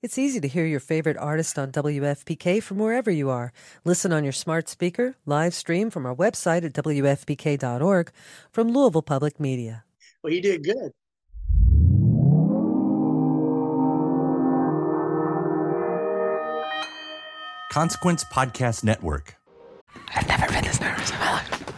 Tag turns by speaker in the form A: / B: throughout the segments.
A: It's easy to hear your favorite artist on WFPK from wherever you are. Listen on your smart speaker, live stream from our website at WFPK.org from Louisville Public Media.
B: Well, you did good.
C: Consequence Podcast Network.
D: I've never been this nervous in my life.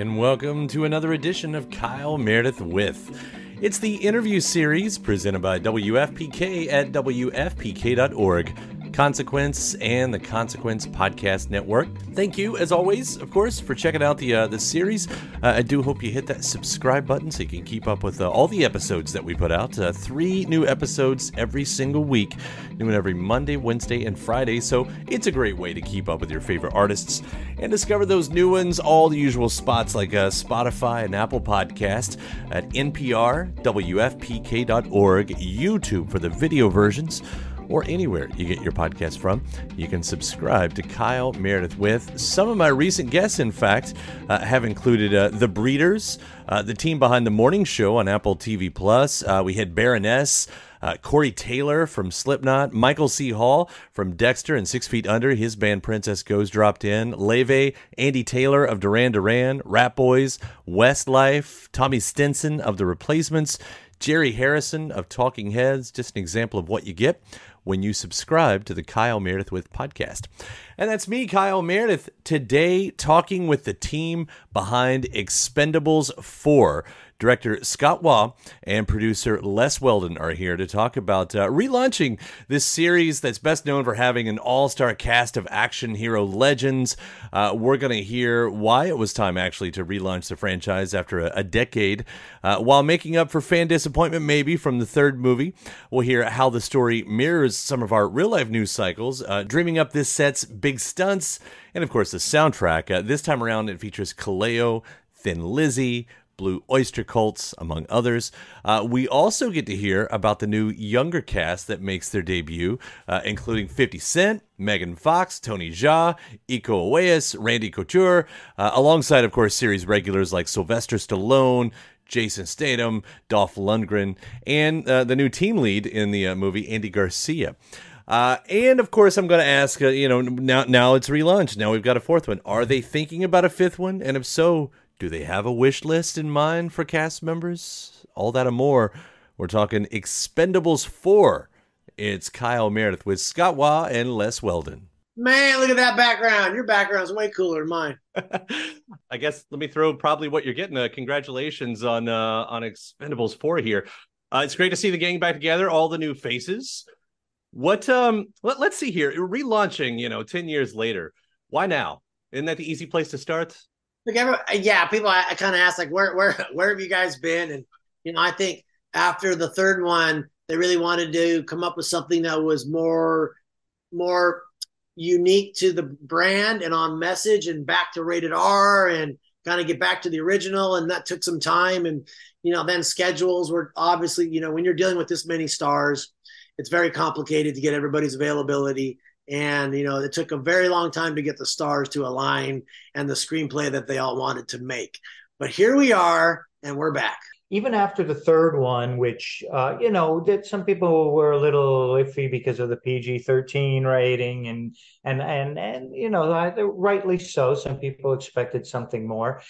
C: And welcome to another edition of Kyle Meredith with. It's the interview series presented by WFPK at WFPK.org. Consequence and the Consequence Podcast Network. Thank you, as always, of course, for checking out the uh, the series. Uh, I do hope you hit that subscribe button so you can keep up with uh, all the episodes that we put out. Uh, three new episodes every single week, doing every Monday, Wednesday, and Friday. So it's a great way to keep up with your favorite artists and discover those new ones. All the usual spots like uh, Spotify and Apple Podcast at NPR, WFPK.org, YouTube for the video versions or anywhere you get your podcast from. You can subscribe to Kyle Meredith with. Some of my recent guests, in fact, uh, have included uh, The Breeders, uh, the team behind the morning show on Apple TV Plus. Uh, we had Baroness. Uh, Corey Taylor from Slipknot, Michael C. Hall from Dexter and Six Feet Under, his band Princess Goes dropped in, Leve, Andy Taylor of Duran Duran, Rat Boys, Westlife, Tommy Stinson of The Replacements, Jerry Harrison of Talking Heads, just an example of what you get when you subscribe to the Kyle Meredith with podcast. And that's me, Kyle Meredith, today talking with the team behind Expendables 4. Director Scott Waugh and producer Les Weldon are here to talk about uh, relaunching this series that's best known for having an all star cast of action hero legends. Uh, we're going to hear why it was time actually to relaunch the franchise after a, a decade. Uh, while making up for fan disappointment, maybe from the third movie, we'll hear how the story mirrors some of our real life news cycles, uh, dreaming up this set's big stunts, and of course the soundtrack. Uh, this time around, it features Kaleo, Thin Lizzy, Blue Oyster Cults, among others. Uh, we also get to hear about the new younger cast that makes their debut, uh, including 50 Cent, Megan Fox, Tony Jaa, Iko Uwais, Randy Couture, uh, alongside, of course, series regulars like Sylvester Stallone, Jason Statham, Dolph Lundgren, and uh, the new team lead in the uh, movie, Andy Garcia. Uh, and of course, I'm going to ask. Uh, you know, now now it's relaunched. Now we've got a fourth one. Are they thinking about a fifth one? And if so, do they have a wish list in mind for cast members? All that and more. We're talking Expendables 4. It's Kyle Meredith with Scott Waugh and Les Weldon.
B: Man, look at that background. Your background's way cooler than mine.
C: I guess let me throw probably what you're getting. Uh, congratulations on uh, on Expendables 4 here. Uh, it's great to see the gang back together, all the new faces. What um let, let's see here. Relaunching, you know, 10 years later. Why now? Isn't that the easy place to start?
B: Look, every, yeah, people. I, I kind of ask like, where, where, where have you guys been? And you know, I think after the third one, they really wanted to come up with something that was more, more unique to the brand and on message and back to rated R and kind of get back to the original. And that took some time. And you know, then schedules were obviously, you know, when you're dealing with this many stars, it's very complicated to get everybody's availability and you know it took a very long time to get the stars to align and the screenplay that they all wanted to make. But here we are and we're back.
E: Even after the third one which uh, you know that some people were a little iffy because of the pg-13 rating and and and and you know rightly so some people expected something more.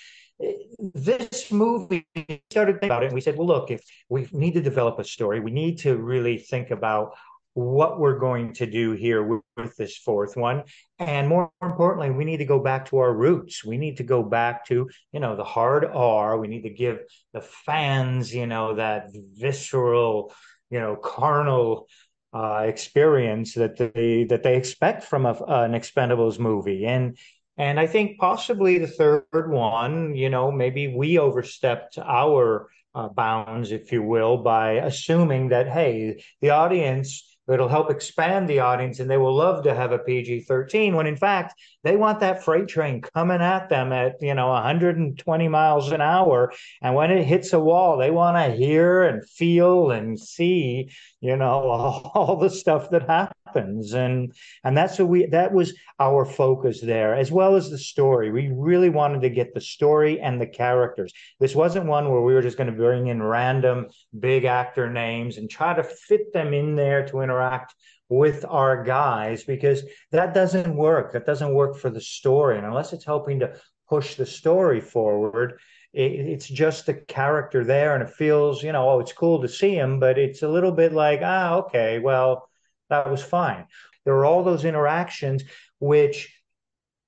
E: This movie started about it and we said well look if we need to develop a story we need to really think about what we're going to do here with, with, this fourth one. And more importantly we need to go back to our roots. We need to go back to you know the hard r. We need to give the fans you know that visceral you know carnal uh, experience that they that they expect from a, an expendables movie. And and i think possibly the third one you know maybe we overstepped our uh, bounds, if you will, by assuming that, hey, the audience it'll help expand the audience and they will love to have a PG-13 when in fact they want that freight train coming at them at you know 120 miles an hour. And when it hits a wall they want to hear and feel and see you know all, the stuff that happens. And and that's what we that was our focus there as well as the story. We really wanted to get the story and the characters. This wasn't one where we were just going to bring in random big actor names and try to fit them in there to interact with our guys because that doesn't work. That doesn't work for the story. And unless it's helping to push the story forward, it, it's just a character there and it feels, you know, oh, it's cool to see him, but it's a little bit like, ah, okay, well, that was fine. There are all those interactions which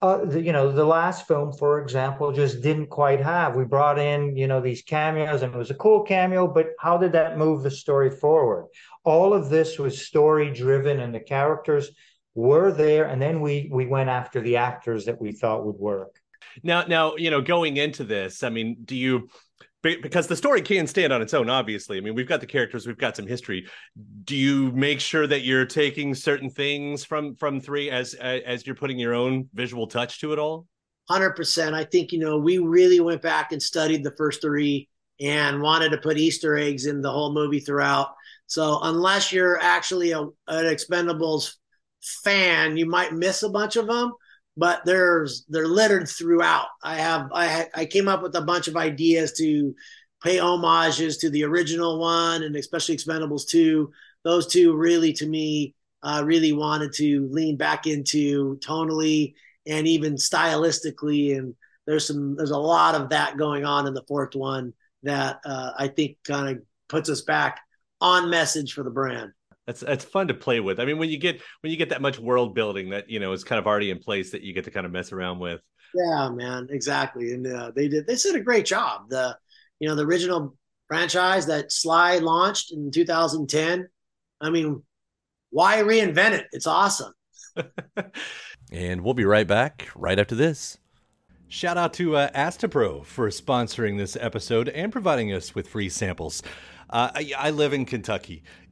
E: uh, the, you know, the last film, for example, just didn't quite have. We brought in, you know, these cameos, and it was a cool cameo, but how did that move the story forward? All of this was story driven, and the characters were there, and then we we went after the actors that we thought would work.
C: Now, now, you know, going into this, I mean, do you because the story can stand on its own obviously. I mean we've got the characters we've got some history. Do you make sure that you're taking certain things from from three as as you're putting your own visual touch to it all?
B: 100% i think you know we really went back and studied the first three and wanted to put easter eggs in the whole movie throughout. So unless you're actually a, an expendables fan you might miss a bunch of them but there's they're littered throughout. I have I I came up with a bunch of ideas to pay homages to the original one and especially Expendables two. Those two really to me uh, really wanted to lean back into tonally and even stylistically and there's some there's a lot of that going on in the fourth one that uh, I think kind of puts us back on message for the brand.
C: That's that's fun to play with. I mean, when you get when you get that much world building that you know is kind of already in place that you get to kind of mess around with.
B: Yeah, man, exactly. And uh, they did they did a great job. The you know the original franchise that Sly launched in 2010. I mean, why reinvent it? It's awesome.
C: and we'll be right back right after this. Shout out to uh, Astepro for sponsoring this episode and providing us with free samples. Uh, I, I live in Kentucky,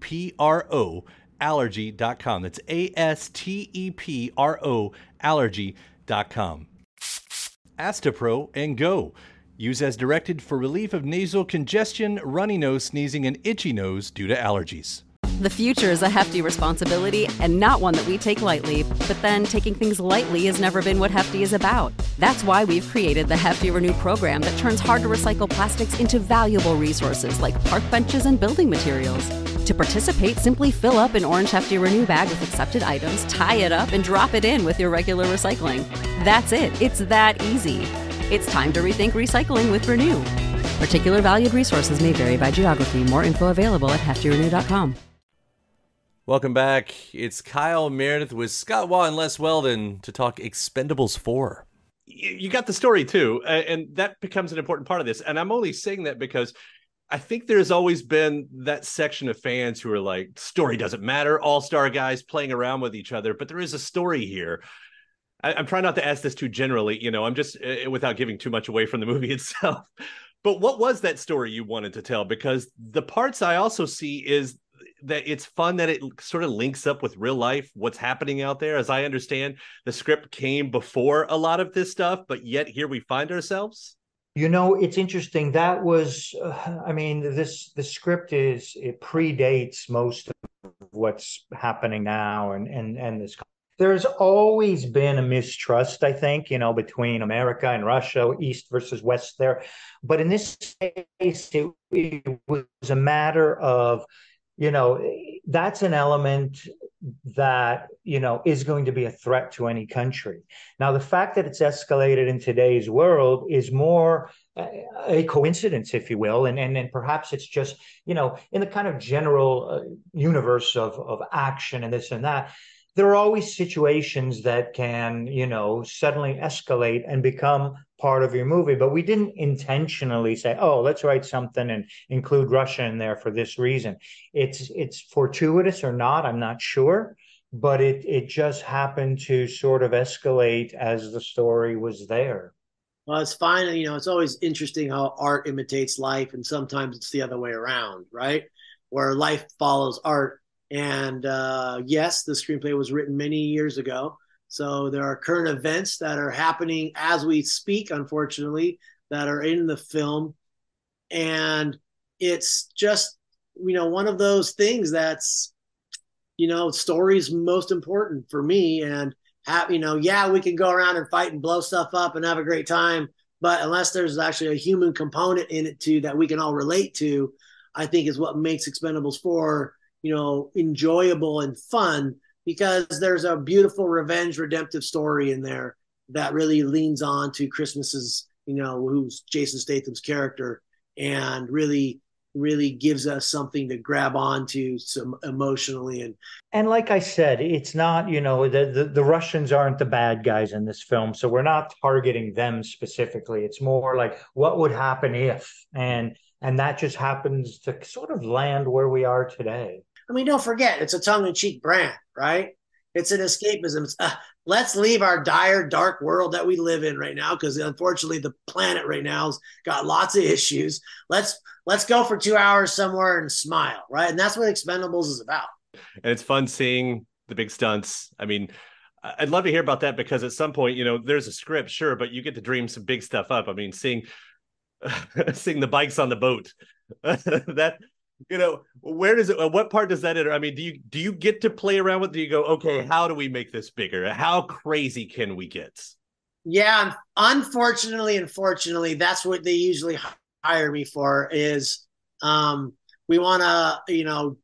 C: P R O allergy.com. That's A S T E P R O allergy.com. Astepro and go. Use as directed for relief of nasal congestion, runny nose, sneezing, and itchy nose due to allergies.
F: The future is a hefty responsibility and not one that we take lightly, but then taking things lightly has never been what Hefty is about. That's why we've created the Hefty Renew program that turns hard to recycle plastics into valuable resources like park benches and building materials. To participate, simply fill up an orange Hefty Renew bag with accepted items, tie it up, and drop it in with your regular recycling. That's it, it's that easy. It's time to rethink recycling with Renew. Particular valued resources may vary by geography. More info available at heftyrenew.com.
C: Welcome back. It's Kyle Meredith with Scott Waugh and Les Weldon to talk Expendables 4.
G: You got the story too, and that becomes an important part of this. And I'm only saying that because I think there's always been that section of fans who are like, story doesn't matter, all star guys playing around with each other, but there is a story here. I, am trying not to ask this too generally, you know, I'm just uh, without giving too much away from the movie itself. But what was that story you wanted to tell? Because the parts I also see is that it's fun that it sort of links up with real life, what's happening out there. As I understand, the script came before a lot of this stuff, but yet here we find ourselves.
E: You know, it's interesting. That was, uh, I mean, this the script is it predates most of what's happening now, and and and this. There's always been a mistrust, I think, you know, between America and Russia, East versus West there. But in this case, it, it was a matter of you know that's an element that you know is going to be a threat to any country. Now the fact that it's escalated in today's world is more a coincidence if you will and and, and perhaps it's just you know in the kind of general uh, universe of of action and this and that there are always situations that can, you know, suddenly escalate and become part of your movie. But we didn't intentionally say, "Oh, let's write something and include Russia in there for this reason." It's it's fortuitous or not, I'm not sure, but it it just happened to sort of escalate as the story was there.
B: Well, it's fine. You know, it's always interesting how art imitates life, and sometimes it's the other way around, right? Where life follows art and uh, yes, the screenplay was written many years ago. So there are current events that are happening as we speak, unfortunately, that are in the film. And it's just, you know, one of those things that's, you know, stories most important for me. And, have, you know, yeah, we can go around and fight and blow stuff up and have a great time. But unless there's actually a human component in it too that we can all relate to, I think is what makes Expendables 4 you know, enjoyable and fun because there's a beautiful revenge redemptive story in there that really leans on to Christmas's, you know, who's Jason Statham's character and really really gives us something to grab onto some emotionally and
E: and like i said it's not you know the, the, the russians aren't the bad guys in this film so we're not targeting them specifically. It's more like what would happen if? And and that just happens to sort of land where we are today
B: I mean, don't forget, it's a tongue in cheek brand, right? It's an escapism. It's, uh, let's leave our dire, dark world that we live in right now, because unfortunately, the planet right now's got lots of issues. Let's let's go for two hours somewhere and smile, right? And that's what Expendables is about.
G: And it's fun seeing the big stunts. I mean, I'd love to hear about that because at some point, you know, there's a script, sure, but you get to dream some big stuff up. I mean, seeing seeing the bikes on the boat that you know where does it what part does that enter? I mean do you do you get to play around with do you go okay how do we make this bigger? How crazy can we get?
B: Yeah unfortunately unfortunately that's what they usually hire me for is um we want to you know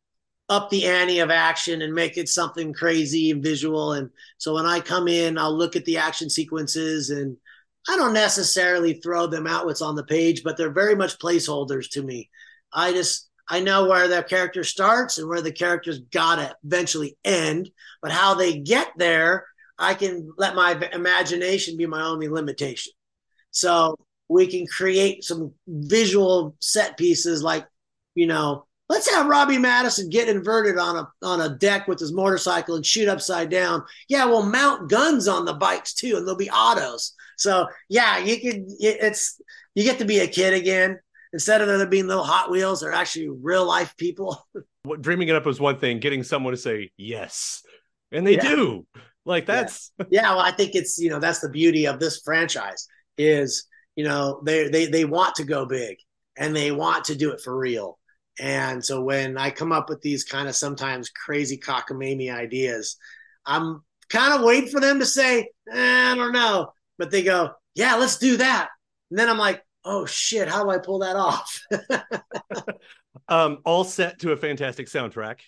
B: up the ante of action and make it something crazy and visual. And so when i come in i'll look at the action sequences and i don't necessarily throw them out what's on the page but they're very much placeholders to me. I just I know where the character starts and where the character's got to eventually end, but how they get there, I can let my imagination be my only limitation. So we can create some visual set pieces like, you know, let's have Robbie Madison get inverted on a on a deck with his motorcycle and shoot upside down. Yeah, we'll mount guns on the bikes too, and they'll be autos. So yeah, you can. It's you get to be a kid again instead of there being little Hot Wheels, they're actually real life people.
G: Dreaming it up was one thing. Getting someone to say yes, and they yeah. do. Like that's
B: yeah. yeah. Well, I think it's you know that's the beauty of this franchise is you know they they they want to go big and they want to do it for real. And so when I come up with these kind of sometimes crazy cockamamie ideas, I'm kind of waiting for them to say, eh, I don't know. But they go, yeah, let's do that. And then I'm like, oh shit, how do I pull that off?
G: um, all set to a fantastic soundtrack.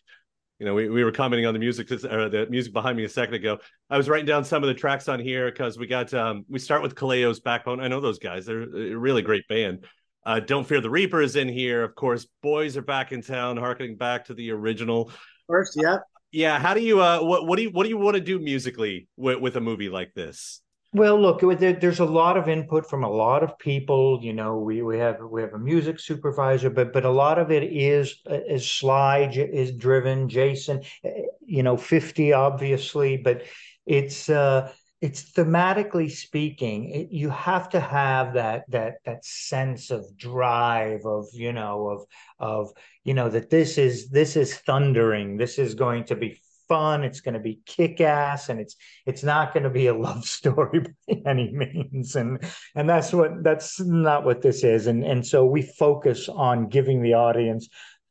G: You know, we, we were commenting on the music, or the music behind me a second ago. I was writing down some of the tracks on here because we got um, we start with Kaleo's Backbone. I know those guys; they're a really great band. Uh, Don't Fear the Reaper is in here. Of course, Boys Are Back in Town, harkening back to the original.
B: First, yeah.
G: Yeah. How do you uh what what do you what do you want to do musically with, with a movie like this?
E: Well, look, there, there's a lot of input from a lot of people. You know, we, we have we have a music supervisor, but but a lot of it is is Sly is driven. Jason, eh, you know, fifty obviously, but it's uh, it's thematically speaking. It, you have to have that that that sense of drive of you know of of you know that this is this is thundering. This is going to be fun. It's going to be kick ass, and it's it's not going to be a love story by any means. And and that's what that's not what this is. And and so we focus on giving the audience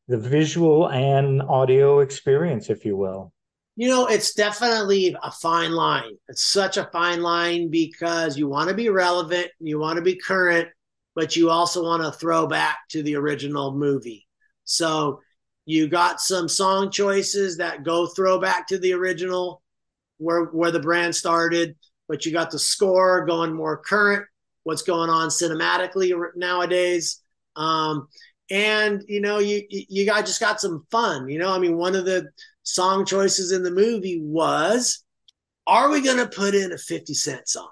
E: the visual and audio experience, if you will.
B: You know, it's definitely a fine line. It's such a fine line because you want to be relevant, you want to be current, but you also want to throw back to the original movie. So you got some song choices that go throwback to the original where where the brand started, but you got the score going more current, what's going on cinematically nowadays. Um, and you know, you you got just got some fun. You know, I mean, one of the song choices in the movie was, "Are we going to put in a Fifty Cent song?"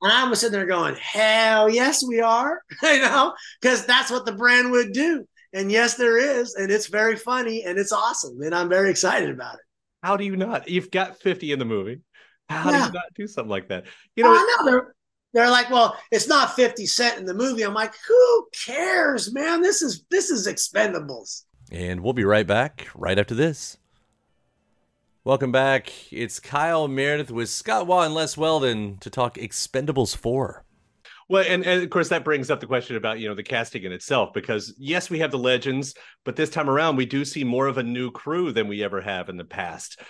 B: And I was sitting there going, "Hell yes, we are!" you know, because that's what the brand would do. And yes, there is, and it's very funny and it's awesome, and I'm very excited about it.
G: How do you not? You've got 50 in the movie. How yeah. do you not do something like that? You know, oh,
B: know they're, they're like, well, it's not 50 Cent in the movie. I'm like, who cares, man? This is this is Expendables.
C: And we'll be right back right after this. Welcome back. It's Kyle Meredith with Scott Waugh and Les Weldon to talk Expendables 4.
G: Well, and, and of course that brings up the question about you know the casting in itself because yes, we have the legends, but this time around we do see more of a new crew than we ever have in the past.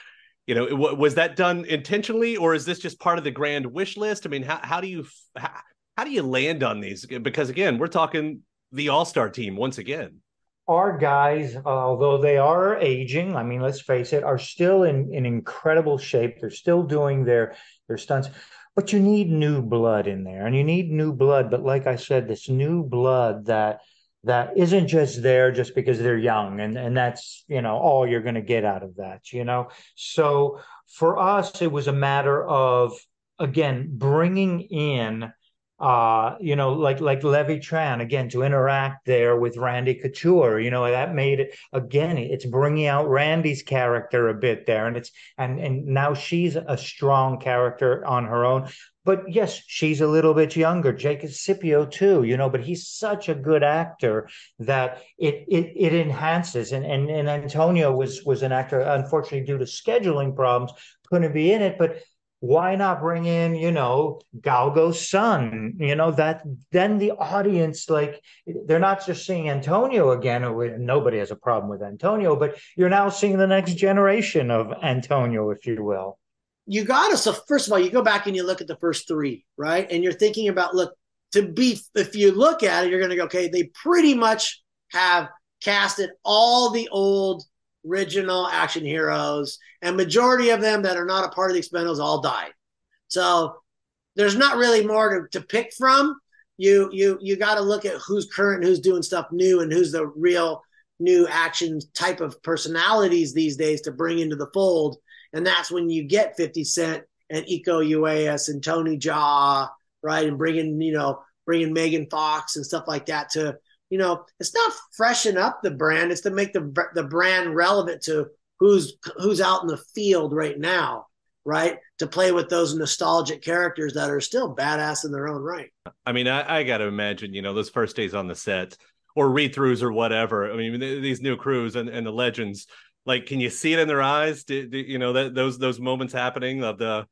G: You know, was that done intentionally, or is this just part of the grand wish list? I mean, how how do you how, how do you land on these? Because again, we're talking the All Star team once again.
E: Our guys, although they are aging, I mean, let's face it, are still in, in incredible shape. They're still doing their their stunts but you need new blood in there and you need new blood but like i said this new blood that that isn't just there just because they're young and and that's you know all you're going to get out of that you know? So for us it was a matter of again bringing in uh, you know, like like Levy Tran again to interact there with Randy Couture. You know, that made it again. It's bringing out Randy's character a bit there, and it's and and now she's a strong character on her own. But yes, she's a little bit younger. Jacob Scipio too, you know, but he's such a good actor that it it it enhances. And and and Antonio was was an actor, unfortunately due to scheduling problems, couldn't be in it, but why not bring in you know galgo's son? You know that then the audience like they're not just seeing antonio again nobody has a problem with antonio but you're now seeing the next generation of antonio if you will.
B: You got to so first of all you go back and you look at the first three right? And you're thinking about look to be if you look at it you're going to go okay they pretty much have casted all the old original action heroes, and majority of them that are not a part of the Expendables all died. So there's not really more to, to pick from. You you you got to look at who's current, who's doing stuff new, and who's the real new action type of personalities these days to bring into the fold. And that's when you get 50 Cent and Iko Uwais and Tony Jaa, right? And bringing, you know, bringing Megan Fox and stuff like that to you know, it's not freshen up the brand; it's to make the the brand relevant to who's who's out in the field right now, right? To play with those nostalgic characters that are still badass in their own right.
G: I mean, I, I got to imagine, you know, those first days on the set or read throughs or whatever. I mean, these new crews and, and the legends, like, can you see it in their eyes? Do, do, you know that those those moments happening of the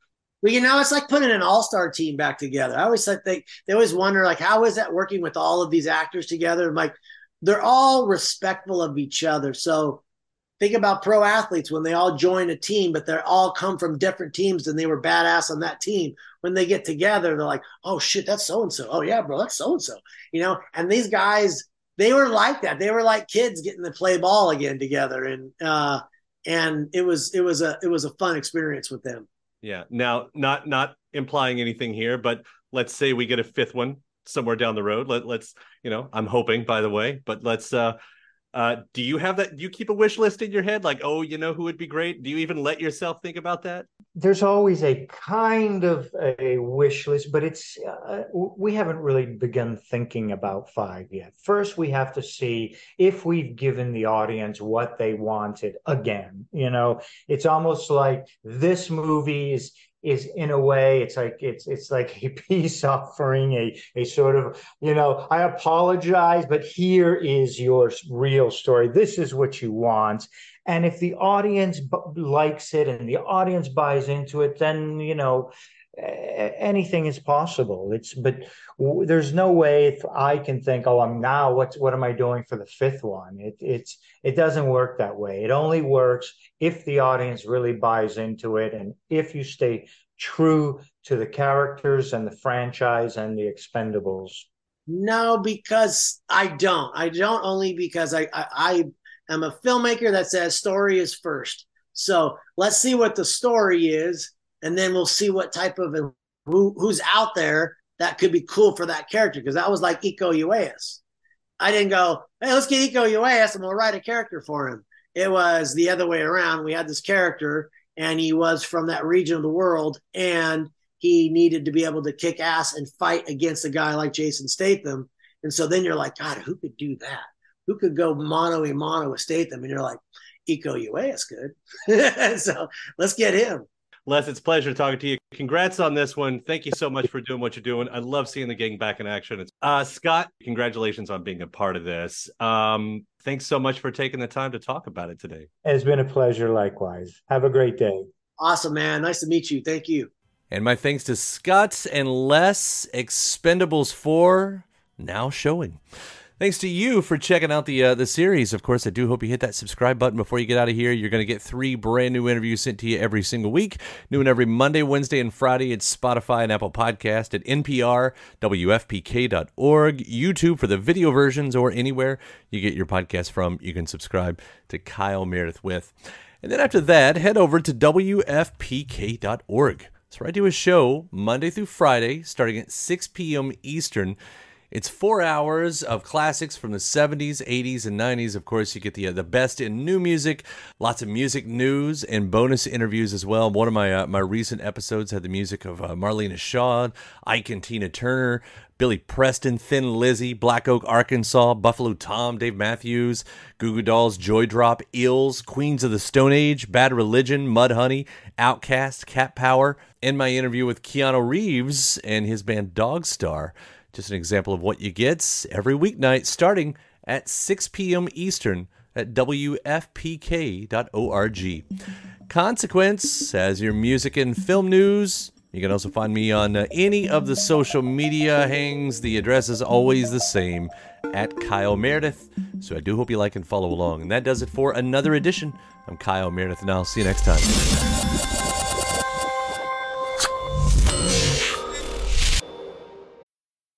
B: well, you know, it's like putting an all-star team back together. I always like they always wonder like how is that working with all of these actors together? like they're all respectful of each other. So think about pro athletes when they all join a team, but they're all come from different teams and they were badass on that team. When they get together, they're like, oh shit, that's so and so. Oh yeah, bro, that's so and so. You know, and these guys, they were like that. They were like kids getting to play ball again together. And uh and it was it was a it was a fun experience with them.
G: Yeah. Now, not not implying anything here, but let's say we get a fifth one. somewhere down the road. Let, let's, you know, I'm hoping, by the way, but let's. uh uh, do you have that? Do you keep a wish list in your head? Like, oh, you know who would be great? Do you even let yourself think about that?
E: There's always a kind of a wish list, but it's uh, we haven't really begun thinking about five yet. First, we have to see if we've given the audience what they wanted again. You know, it's almost like this movie is is in a way it's like it's it's like a peace offering a a sort of you know i apologize but here is your real story. This is what you want. And if the audience b- likes it and the audience buys into it then you know anything is possible. It's but w- there's no way if i can think oh i'm now what's what am i doing for the fifth one? It it's it doesn't work that way. It only works if the audience really buys into it and if you stay true to the characters and the franchise and the expendables.
B: No because i don't. I don't only because i i, I am a filmmaker that says story is first. So let's see what the story is and then we'll see what type of who who's out there that could be cool for that character because that was like Iko Uwais. I didn't go, hey, let's get Iko Uwais and we'll write a character for him. It was the other way around. We had this character and he was from that region of the world and he needed to be able to kick ass and fight against a guy like Jason Statham. And so then you're like, God, who could do that? Who could go mono a mono with Statham? And you're like, Iko Uwais could. so let's get him.
G: Les, it's pleasure talking to you. Congrats on this one. Thank you so much for doing what you're doing. I love seeing the gang back in action. Uh, Scott, congratulations on being a part of this. Um, thanks so much for taking the time to talk about it today.
E: It's been a pleasure, likewise. Have a great day.
B: Awesome, man. Nice to meet you. Thank you.
C: And my thanks to Scott and Les, Expendables 4, now showing. Thanks to you for checking out the uh, the series. Of course, I do hope you hit that subscribe button before you get out of here. You're going to get three brand new interviews sent to you every single week. New and every Monday, Wednesday, and Friday at Spotify and Apple Podcast at NPR, WFPK.org, YouTube for the video versions, or anywhere you get your podcast from. You can subscribe to Kyle Meredith with. And then after that, head over to WFPK.org. Where I do a show Monday through Friday, starting at 6 p.m. Eastern. It's four hours of classics from the 70s, 80s, and 90s. Of course, you get the uh, the best in new music, lots of music news, and bonus interviews as well. One of my uh, my recent episodes had the music of uh, Marlena Shaw, Ike and Tina Turner, Billy Preston, Thin Lizzy, Black Oak, Arkansas, Buffalo Tom, Dave Matthews, Goo Goo Dolls, Joydrop, Eels, Queens of the Stone Age, Bad Religion, Mudhoney, OutKast, Cat Power, and my interview with Keanu Reeves and his band Dogstar. Just an example of what you get every weeknight starting at 6 p.m. Eastern at WFPK.org. Consequence as your music and film news. You can also find me on uh, any of the social media hangs. The address is always the same at Kyle Meredith. So I do hope you like and follow along. And that does it for another edition. I'm Kyle Meredith, and I'll see you next time.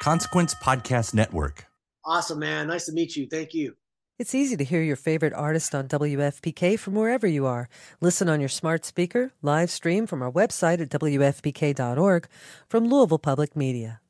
C: Consequence Podcast Network.
B: Awesome, man. Nice to meet you. Thank you.
A: It's easy to hear your favorite artist on WFPK from wherever you are. Listen on your smart speaker, live stream from our website at WFPK.org from Louisville Public Media.